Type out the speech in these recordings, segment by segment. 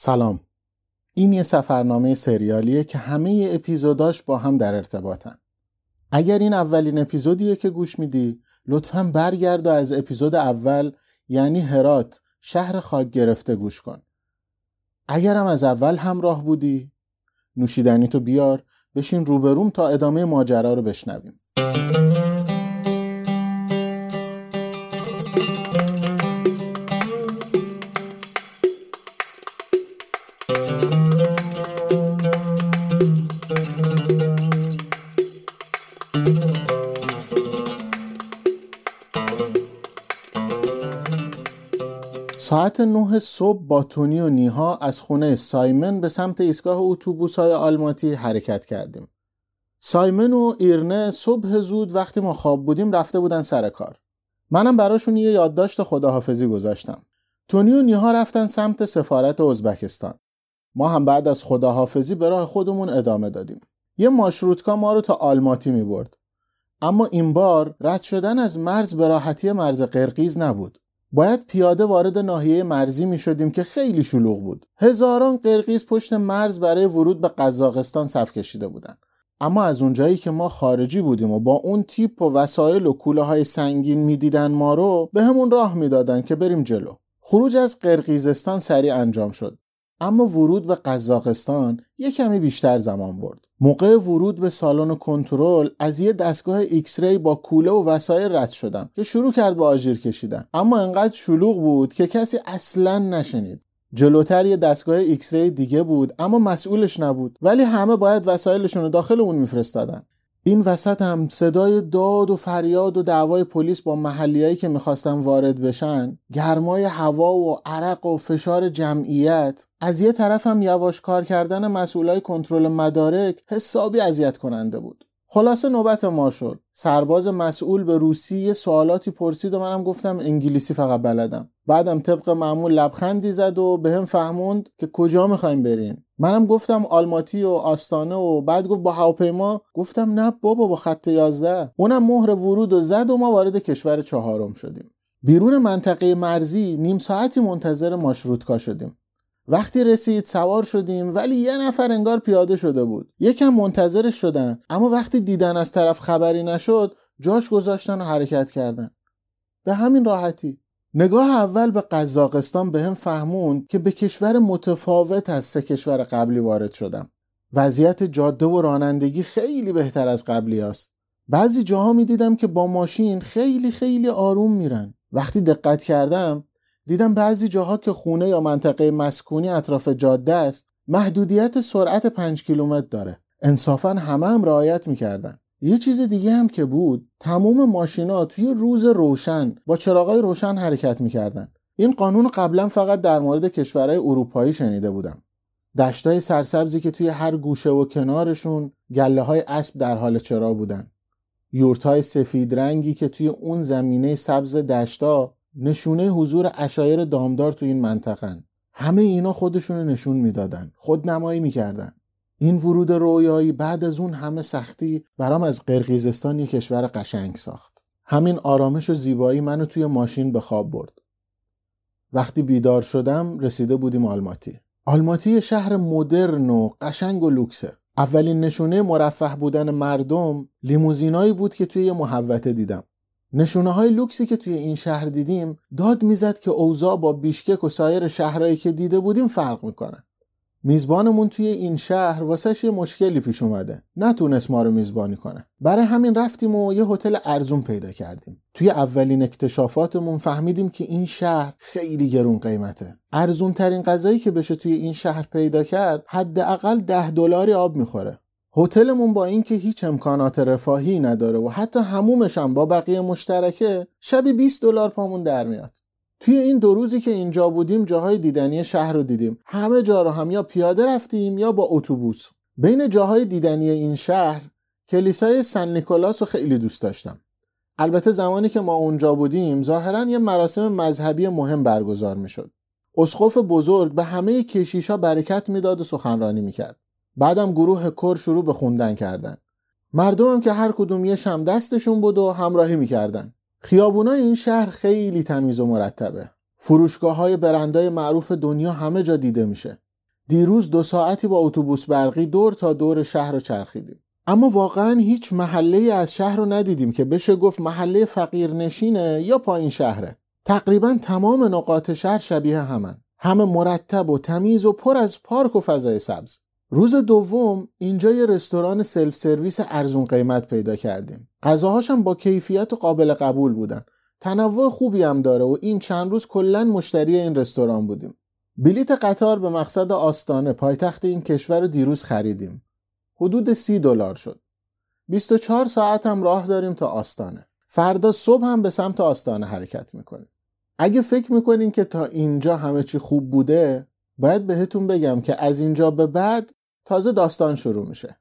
سلام. این یه سفرنامه سریالیه که همه اپیزوداش با هم در ارتباطن. اگر این اولین اپیزودیه که گوش میدی لطفا برگرد و از اپیزود اول یعنی هرات شهر خاک گرفته گوش کن. اگرم از اول همراه بودی نوشیدنی تو بیار بشین روبروم تا ادامه ماجرا رو بشنویم. ساعت نه صبح با تونی و نیها از خونه سایمن به سمت ایستگاه اتوبوس های آلماتی حرکت کردیم. سایمن و ایرنه صبح زود وقتی ما خواب بودیم رفته بودن سر کار. منم براشون یه یادداشت خداحافظی گذاشتم. تونی و نیها رفتن سمت سفارت ازبکستان. ما هم بعد از خداحافظی به راه خودمون ادامه دادیم. یه ماشروتکا ما رو تا آلماتی می برد. اما این بار رد شدن از مرز به راحتی مرز قرقیز نبود. باید پیاده وارد ناحیه مرزی می شدیم که خیلی شلوغ بود. هزاران قرقیز پشت مرز برای ورود به قزاقستان صف کشیده بودند. اما از اونجایی که ما خارجی بودیم و با اون تیپ و وسایل و کوله های سنگین می‌دیدن ما رو به همون راه می‌دادن که بریم جلو. خروج از قرقیزستان سریع انجام شد. اما ورود به قزاقستان یک کمی بیشتر زمان برد. موقع ورود به سالن کنترل از یه دستگاه X-ray با کوله و وسایل رد شدم که شروع کرد به آژیر کشیدن. اما انقدر شلوغ بود که کسی اصلا نشنید. جلوتر یه دستگاه X-ray دیگه بود اما مسئولش نبود. ولی همه باید وسایلشون رو داخل اون میفرستادن. این وسط هم صدای داد و فریاد و دعوای پلیس با محلیایی که می‌خواستن وارد بشن گرمای هوا و عرق و فشار جمعیت. از یه طرف هم یواش کار کردن مسئولای کنترل مدارک حسابی اذیت کننده بود. خلاصه نوبت ما شد سرباز مسئول به روسی یه سوالاتی پرسید و منم گفتم انگلیسی فقط بلدم. بعدم طبق معمول لبخندی زد و بهم فهموند که کجا می‌خوایم برین منم گفتم آلماتی و آستانه و بعد گفت با هواپیما. گفتم نه بابا با خط 11 اونم مهر ورود و زد و ما وارد کشور چهارم شدیم. بیرون منطقه مرزی نیم ساعتی منتظر ماشروتکا شدیم. وقتی رسید سوار شدیم ولی یه نفر انگار پیاده شده بود. یکم منتظرش شدن اما وقتی دیدن از طرف خبری نشد جاش گذاشتن و حرکت کردن. به همین راحتی. نگاه اول به قزاقستان به هم فهموند که به کشور متفاوت از سه کشور قبلی وارد شدم. وضعیت جاده و رانندگی خیلی بهتر از قبلی است. بعضی جاها می دیدم که با ماشین خیلی خیلی آروم میرن. وقتی دقت کردم دیدم بعضی جاها که خونه یا منطقه مسکونی اطراف جاده است محدودیت سرعت 5 کیلومتر داره. انصافا همه هم رعایت می‌کردن. یه چیز دیگه هم که بود تموم ماشینا توی روز روشن با چراغای روشن حرکت می‌کردن. این قانون قبلا فقط در مورد کشورهای اروپایی شنیده بودم. دشتای سرسبزی که توی هر گوشه و کنارشون گله های اسب در حال چرا بودن. یورتای سفید رنگی که توی اون زمینه سبز دشتا نشونه حضور اشایر دامدار تو این منطقه همه اینا خودشونو نشون می‌دادن. خود نمایی می‌کردن. این ورود رویایی بعد از اون همه سختی برام از قرقیزستان یک کشور قشنگ ساخت. همین آرامش و زیبایی منو توی ماشین به خواب برد. وقتی بیدار شدم رسیده بودیم آلماتی. آلماتی شهر مدرن و قشنگ و لوکسه. اولین نشونه مرفه بودن مردم لیموزینایی بود که توی یه محوته دیدم. نشونه های لوکسی که توی این شهر دیدیم داد می‌زد که اوضاع با بیشکک و سایر شهرهایی که دیده بودیم فرق می‌کنه. میزبانمون توی این شهر واسش یه مشکلی پیش اومده. نتونست ما رو میزبانی کنه. برای همین رفتیم و یه هتل ارزون پیدا کردیم. توی اولین اکتشافاتمون فهمیدیم که این شهر خیلی گرون قیمته. ارزون ترین غذایی که بشه توی این شهر پیدا کرد حداقل ده دلاری آب می‌خوره. هتلمون با اینکه هیچ امکانات رفاهی نداره و حتی همومش هم با بقیه مشترکه شبی 20 دلار پامون در میاد. توی این دو روزی که اینجا بودیم جاهای دیدنی شهر رو دیدیم. همه جا رو هم یا پیاده رفتیم یا با اتوبوس. بین جاهای دیدنی این شهر کلیسای سن نیکولاس رو خیلی دوست داشتم. البته زمانی که ما اونجا بودیم ظاهرا یه مراسم مذهبی مهم برگزار می‌شد. اسقف بزرگ به همه کشیشا برکت می‌داد و سخنرانی می‌کرد. بعدم گروه کر شروع به خوندن کردن. مردمم که هر کدوم یه شم دستشون بود و همراهی می‌کردن. خیابونای این شهر خیلی تمیز و مرتبه. فروشگاه های برندای معروف دنیا همه جا دیده میشه. دیروز دو ساعتی با اتوبوس برقی دور تا دور شهر رو چرخیدیم. اما واقعا هیچ محله از شهر رو ندیدیم که بشه گفت محله فقیر نشینه یا پایین شهره. تقریبا تمام نقاط شهر شبیه همن. همه مرتب و تمیز و پر از پارک و فضای سبز. روز دوم اینجا یه رستوران self service ارزون قیمت پیدا کردیم. غذاهاش با کیفیت و قابل قبول بودن. تنوع خوبی هم داره و این چند روز کلا مشتری این رستوران بودیم. بلیت قطار به مقصد آستانه پایتخت این کشور رو دیروز خریدیم. حدود سی دلار شد. 24 ساعت هم راه داریم تا آستانه. فردا صبح هم به سمت آستانه حرکت می‌کنیم. اگه فکر می‌کنین که تا اینجا همه چی خوب بوده باید بهتون بگم که از اینجا به بعد تازه داستان شروع میشه.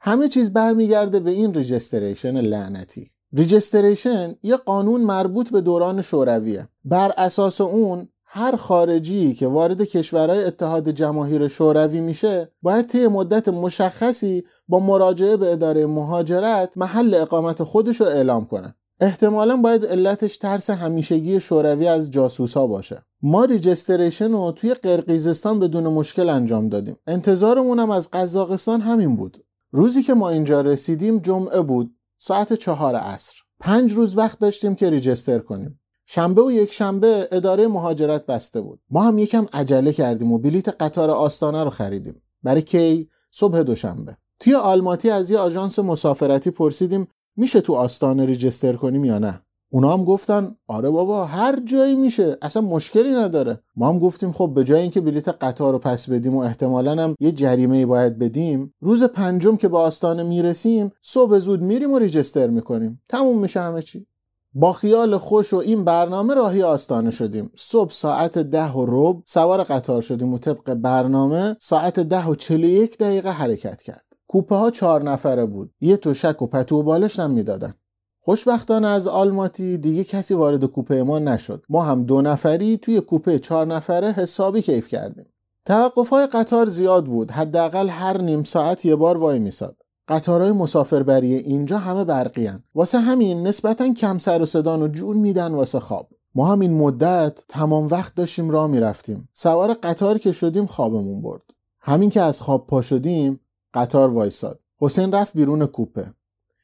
همه چیز برمیگرده به این registration لعنتی. registration یه قانون مربوط به دوران شورویه. بر اساس اون هر خارجی که وارد کشورهای اتحاد جماهیر شوروی میشه باید طی مدت مشخصی با مراجعه به اداره مهاجرت محل اقامت خودش رو اعلام کنه. احتمالا باید علتش ترس همیشگی شوروی از جاسوس ها باشه. ما registration رو توی قرقیزستان بدون مشکل انجام دادیم. انتظارمونم از قزاقستان همین بود. روزی که ما اینجا رسیدیم جمعه بود ساعت چهار عصر. پنج روز وقت داشتیم که ریجستر کنیم. شنبه و یک شنبه اداره مهاجرت بسته بود. ما هم یکم عجله کردیم و بلیت قطار آستانه رو خریدیم. برای کی؟ صبح دوشنبه. توی آلماتی از یه آژانس مسافرتی پرسیدیم میشه تو آستانه ریجستر کنیم یا نه؟ اونا هم گفتن آره بابا هر جایی میشه اصلا مشکلی نداره. ما هم گفتیم خب به جای اینکه بلیت قطار رو پس بدیم و احتمالا هم یه جریمه باید بدیم روز پنجم که به آستانه می‌رسیم صبح زود میریم و ریجستر می‌کنیم. تموم میشه همه چی. با خیال خوش و این برنامه راهی آستانه شدیم. صبح ساعت ده و رب سوار قطار شدیم و طبق برنامه ساعت ده و چلو یک دقیقه حرکت کرد. کوپه ها چهار نفره بود. یه تشک و پتو و بالش هم می‌دادن. خوشبختانه از آلماتی دیگه کسی وارد کوپه ما نشد. ما هم دو نفری توی کوپه چهار نفره حسابی کیف کردیم. توقفهای قطار زیاد بود. حداقل هر نیم ساعت یه بار وای میساد. قطارهای مسافربری اینجا همه برقی هن. واسه همین نسبتا کم سر و صدان و جون میدن واسه خواب. ما هم این مدت تمام وقت داشتیم راه می‌رفتیم. سوار قطار که شدیم خوابمون برد. همین که از خواب پا شدیم قطار وایساد. حسین رفت بیرون کوپه.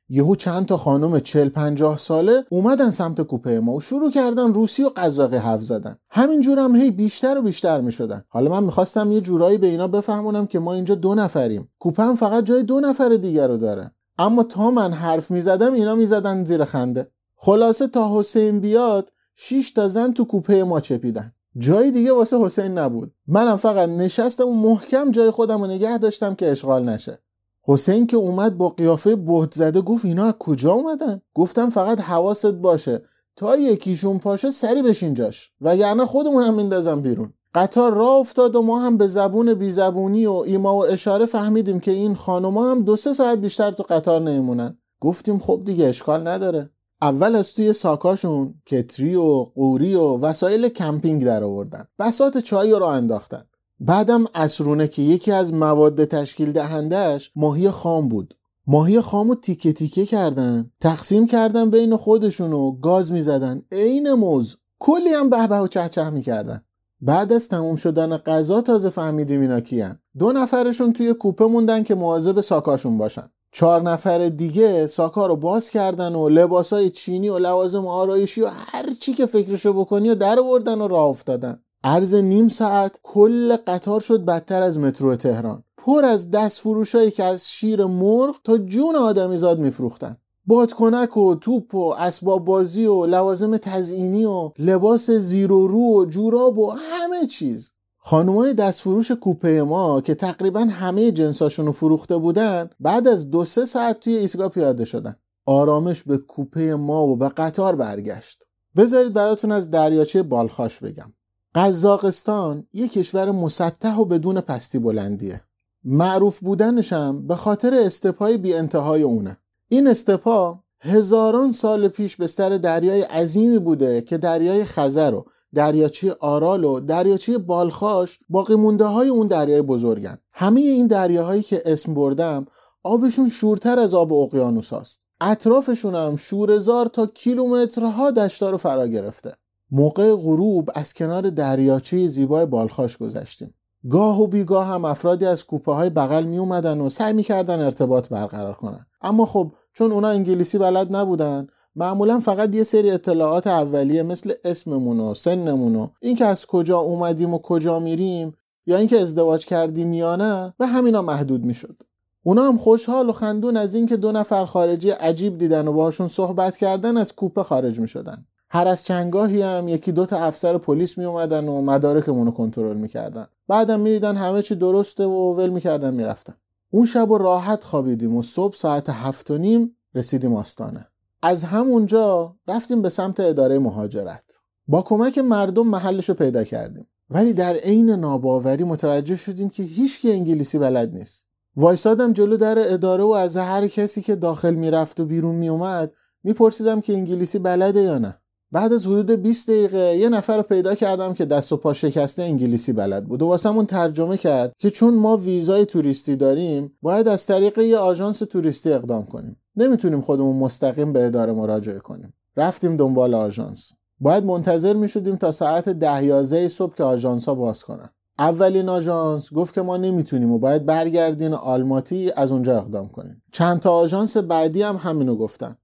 یهو چند تا خانم 40 50 ساله اومدن سمت کوپه ما و شروع کردن روسی و قزاقی حرف زدن. همینجور هم هی بیشتر و بیشتر می شدن حالا من می‌خواستم یه جورایی به اینا بفهمونم که ما اینجا دو نفریم. کوپه هم فقط جای دو نفر دیگر رو داره. اما تا من حرف می‌زدم اینا می‌زدن زیر خنده. خلاصه تا حسین بیاد 6 تا زن تو کوپه ما چپیدن. جای دیگه واسه حسین نبود. منم فقط نشستم و محکم جای خودم رو نگه داشتم که اشغال نشه. حسین که اومد با قیافه بهت زده گفت اینا از کجا اومدن؟ گفتم فقط حواست باشه. تا یکیشون پاشه سری بشین جاش. وگرنه خودمونم میندازم بیرون. قطار راه افتاد و ما هم به زبون بیزبونی و ایما و اشاره فهمیدیم که این خانوما هم دو سه ساعت بیشتر تو قطار نمیمونن. گفتیم خب دیگه اشکال نداره. اول از توی ساکاشون کتری و قوری و وسایل کمپینگ در آوردن. بسات چای رو انداختن. بعدم اسرونه که یکی از مواد تشکیل دهندهش ماهی خام بود. ماهی خام رو تیکه تیکه کردن تقسیم کردن بین خودشون و گاز می‌زدن. عین موز. کلی هم به و چه چه می‌کردن. بعد از تموم شدن غذا تازه فهمیدیم اینا کیان. دو نفرشون توی کوپه موندن که مواظب ساکاشون باشن. چهار نفر دیگه ساکا رو باز کردن و لباسای چینی و لوازم آرایشی و هر چی که فکرشو بکنی و در و راه افتادن. عرض نیم ساعت کل قطار شد بدتر از مترو تهران. پر از دست فروشایی که از شیر مرغ تا جون آدمیزاد میفروختن. بادکنک و توپ و اسباب بازی و لوازم تزئینی و لباس زیر و رو و جوراب و همه چیز. خانومای دستفروش کوپه ما که تقریبا همه جنساشون رو فروخته بودن بعد از دو سه ساعت توی ایستگاه پیاده شدن. آرامش به کوپه ما و به قطار برگشت. بذارید براتون از دریاچه بالخاش بگم. قزاقستان یه کشور مسطح و بدون پستی بلندیه. معروف بودنشم به خاطر استپای بی انتهای اونه. این استپا هزاران سال پیش بستر دریای عظیمی بوده که دریای خزر و دریاچه آرال و دریاچه بالخاش باقی مونده های اون دریای بزرگن. همه این دریاهایی که اسم بردم آبشون شورتر از آب اقیانوس هست. اطرافشون هم شورزار تا کیلومترها دشتا رو فرا گرفته. موقع غروب از کنار دریاچه زیبای بالخاش گذشتیم. گاه و بیگاه هم افرادی از کوپه های بغل می اومدن و سعی می‌کردن ارتباط برقرار کنن. اما خب چون اونا انگلیسی بلد نبودن معمولا فقط یه سری اطلاعات اولیه مثل اسممون و سنمون و اینکه از کجا اومدیم و کجا میریم یا اینکه ازدواج کردیم یا نه به همینا محدود می‌شد. اونا هم خوشحال و خندون از اینکه دو نفر خارجی عجیب دیدن و باهاشون صحبت کردن از کوپه خارج می‌شدن. هر از چنگاهی هم یکی دو تا افسر پلیس می اومدن و مدارکمون رو کنترل می‌کردن. بعدم می‌دیدن همه چی درسته و ول می‌کردن می‌رفتن. اون شب و راحت خوابیدیم و صبح ساعت هفت و نیم رسیدیم آستانه. از همونجا رفتیم به سمت اداره مهاجرت. با کمک مردم محلش رو پیدا کردیم. ولی در عین ناباوری متوجه شدیم که هیچ انگلیسی بلد نیست. وایسادم جلو در اداره و از هر کسی که داخل می‌رفت و بیرون میومد میپرسیدم که انگلیسی بلده یا نه. بعد از حدود 20 دقیقه یه نفر رو پیدا کردم که دست و پا شکسته انگلیسی بلد بود و واسمون ترجمه کرد که چون ما ویزای توریستی داریم باید از طریق یه آژانس توریستی اقدام کنیم. نمی‌تونیم خودمون مستقیم به اداره مراجعه کنیم. رفتیم دنبال آژانس. باید منتظر می‌شدیم تا ساعت ده یازده صبح که آژانس ها باز کنن. اولین آژانس گفت که ما نمی‌تونیم و باید برگردین آلماتی از اونجا اقدام کنیم. چند تا آژانس بعدی هم همینو گفتن.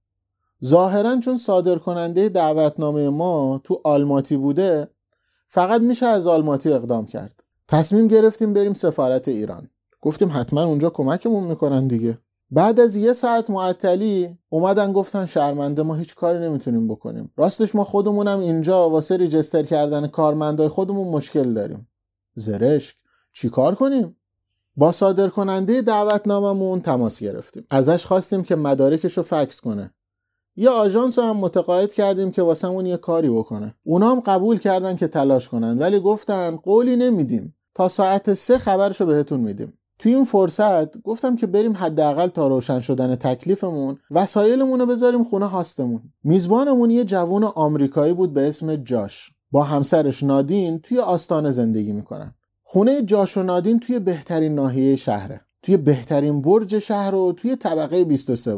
ظاهرا چون صادر کننده دعوتنامه ما تو آلماتی بوده فقط میشه از آلماتی اقدام کرد. تصمیم گرفتیم بریم سفارت ایران. گفتیم حتما اونجا کمکمون می‌کنن دیگه. بعد از یه ساعت معطلی اومدن گفتن شرمنده ما هیچ کاری نمی‌تونیم بکنیم. راستش ما خودمونم اینجا واسه ریجستر کردن کارمندای خودمون مشکل داریم. زرشک چیکار کنیم؟ با صادر کننده دعوتناممون تماس گرفتیم. ازش خواستیم که مدارکش رو فکس کنه. یه آژانس هم متقاعد کردیم که واسمون یه کاری بکنه. اونا قبول کردن که تلاش کنن ولی گفتن قولی نمیدیم. تا ساعت سه خبرشو بهتون میدیم. توی این فرصت گفتم که بریم حداقل تا روشن شدن تکلیفمون وسایلمون رو بذاریم خونه هاستمون. میزبانمون یه جوون آمریکایی بود به اسم جاش. با همسرش نادین توی آستانه زندگی می‌کنن. خونه جاش و نادین توی بهترین ناحیه شهره. توی بهترین برج شهر و توی طبقه 23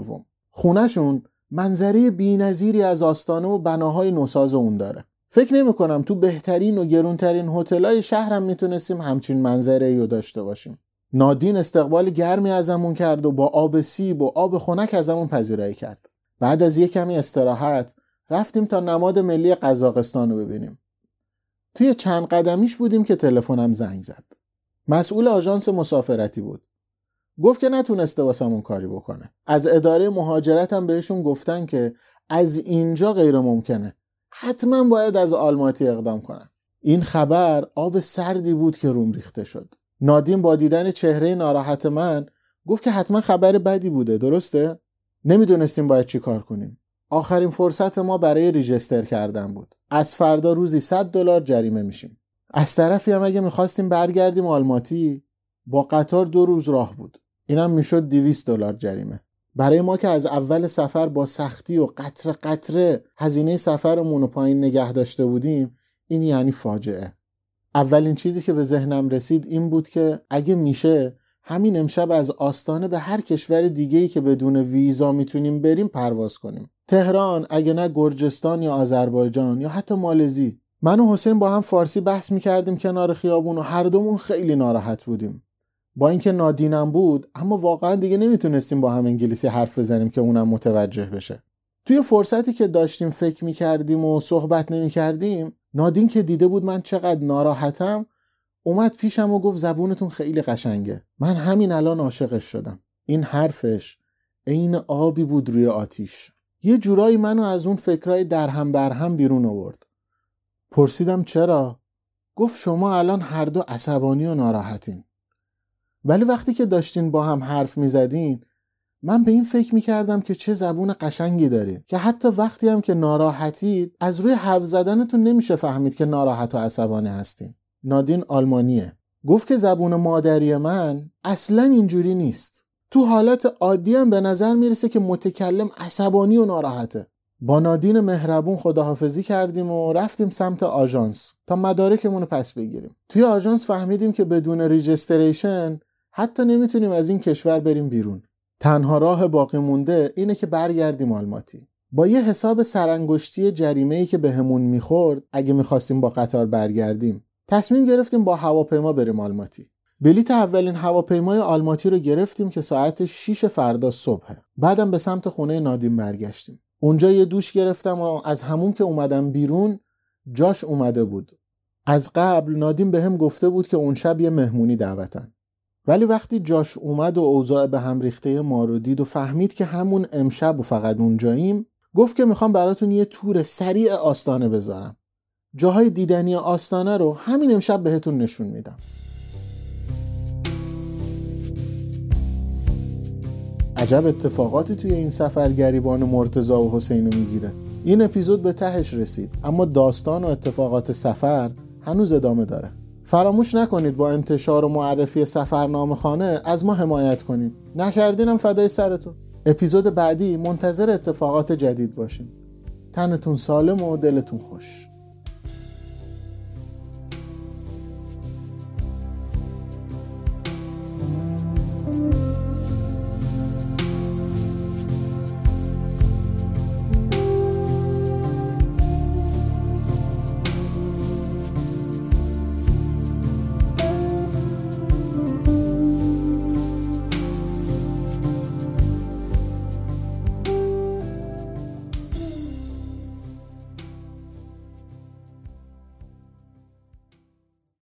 خونهشون منظره بینظیری از آستانه و بناهای نوساز اون داره. فکر نمی کنم تو بهترین و گرونترین هتلای شهرم می‌تونستیم همچین منظره رو داشته باشیم. نادین استقبال گرمی ازمون کرد و با آب سیب و آب خنک ازمون پذیرایی کرد. بعد از یک کمی استراحت رفتیم تا نماد ملی قزاقستان رو ببینیم. توی چند قدمیش بودیم که تلفنم زنگ زد. مسئول آژانس مسافرتی بود. گفت که نتونسته واسمون کاری بکنه. از اداره مهاجرت هم بهشون گفتن که از اینجا غیر ممکنه. حتما باید از آلماتی اقدام کنن. این خبر آب سردی بود که روم ریخته شد. نادیم با دیدن چهره ناراحت من گفت که حتما خبر بدی بوده. درسته؟ نمی‌دونستیم باید چی کار کنیم. آخرین فرصت ما برای ریجستر کردن بود. از فردا روزی 100 دلار جریمه میشیم. از طرفی هم اگه می‌خواستیم برگردیم آلماتی با قطار دو روز راه بود. اینم می‌شد 200 دلار جریمه. برای ما که از اول سفر با سختی و قطره قطره هزینه سفرمون رو پایین نگه داشته بودیم این یعنی فاجعه. اولین چیزی که به ذهنم رسید این بود که اگه میشه همین امشب از آستانه به هر کشور دیگه‌ای که بدون ویزا می‌تونیم بریم پرواز کنیم. تهران اگه نه گرجستان یا آذربایجان یا حتی مالزی. من و حسین با هم فارسی بحث می‌کردیم کنار خیابون و هر دومون خیلی ناراحت بودیم. با اینکه نادینم بود اما واقعا دیگه نمی‌تونستیم با هم انگلیسی حرف بزنیم که اونم متوجه بشه. توی فرصتی که داشتیم فکر می‌کردیم و صحبت نمی‌کردیم نادین که دیده بود من چقدر ناراحتم اومد پیشم و گفت زبونتون خیلی قشنگه. من همین الان عاشقش شدم. این حرفش عین آبی بود روی آتیش. یه جورایی منو از اون فکرای درهم برهم بیرون آورد. پرسیدم چرا؟ گفت شما الان هر دو عصبانی و ناراحتین. ولی وقتی که داشتین با هم حرف می‌زدین من به این فکر می‌کردم که چه زبون قشنگی دارین که حتی وقتی هم که ناراحتید از روی حرف زدنتون نمیشه فهمید که ناراحت و عصبانی هستین. نادین آلمانیه. گفت که زبون مادری من اصلا اینجوری نیست. تو حالت عادی هم به نظر می‌رسه که متکلم عصبانی و ناراحته. با نادین مهربون خداحافظی کردیم و رفتیم سمت آژانس تا مدارکمون رو پس بگیریم. توی آژانس فهمیدیم که بدون ریجستریشن حتی نمی‌تونیم از این کشور بریم بیرون. تنها راه باقی مونده اینه که برگردیم آلماتی. با یه حساب سرانگشتی جریمه ای که بهمون به می‌خورد اگه می‌خواستیم با قطار برگردیم تصمیم گرفتیم با هواپیما بریم آلماتی. بلیت اولین هواپیمای آلماتی رو گرفتیم که ساعت 6 فردا صبحه بعدم به سمت خونه نادیم برگشتیم. اونجا یه دوش گرفتم و از همون که اومدم بیرون جاش اومده بود. از قبل نادیم به هم گفته بود که اون شب یه مهمونی دعوتن. ولی وقتی جاش اومد و اوضاع به هم ریخته ما رو دید و فهمید که همون امشب و فقط اونجاییم گفت که می‌خوام براتون یه تور سریع آستانه بذارم. جاهای دیدنی آستانه رو همین امشب بهتون نشون میدم. عجب اتفاقاتی توی این سفر گریبان مرتزا و حسین می‌گیره. این اپیزود به تهش رسید اما داستان و اتفاقات سفر هنوز ادامه داره. فراموش نکنید با انتشار و معرفی سفرنامه خانه از ما حمایت کنید نکردینم فدای سرتون. اپیزود بعدی منتظر اتفاقات جدید باشین. تنتون سالم و دلتون خوش.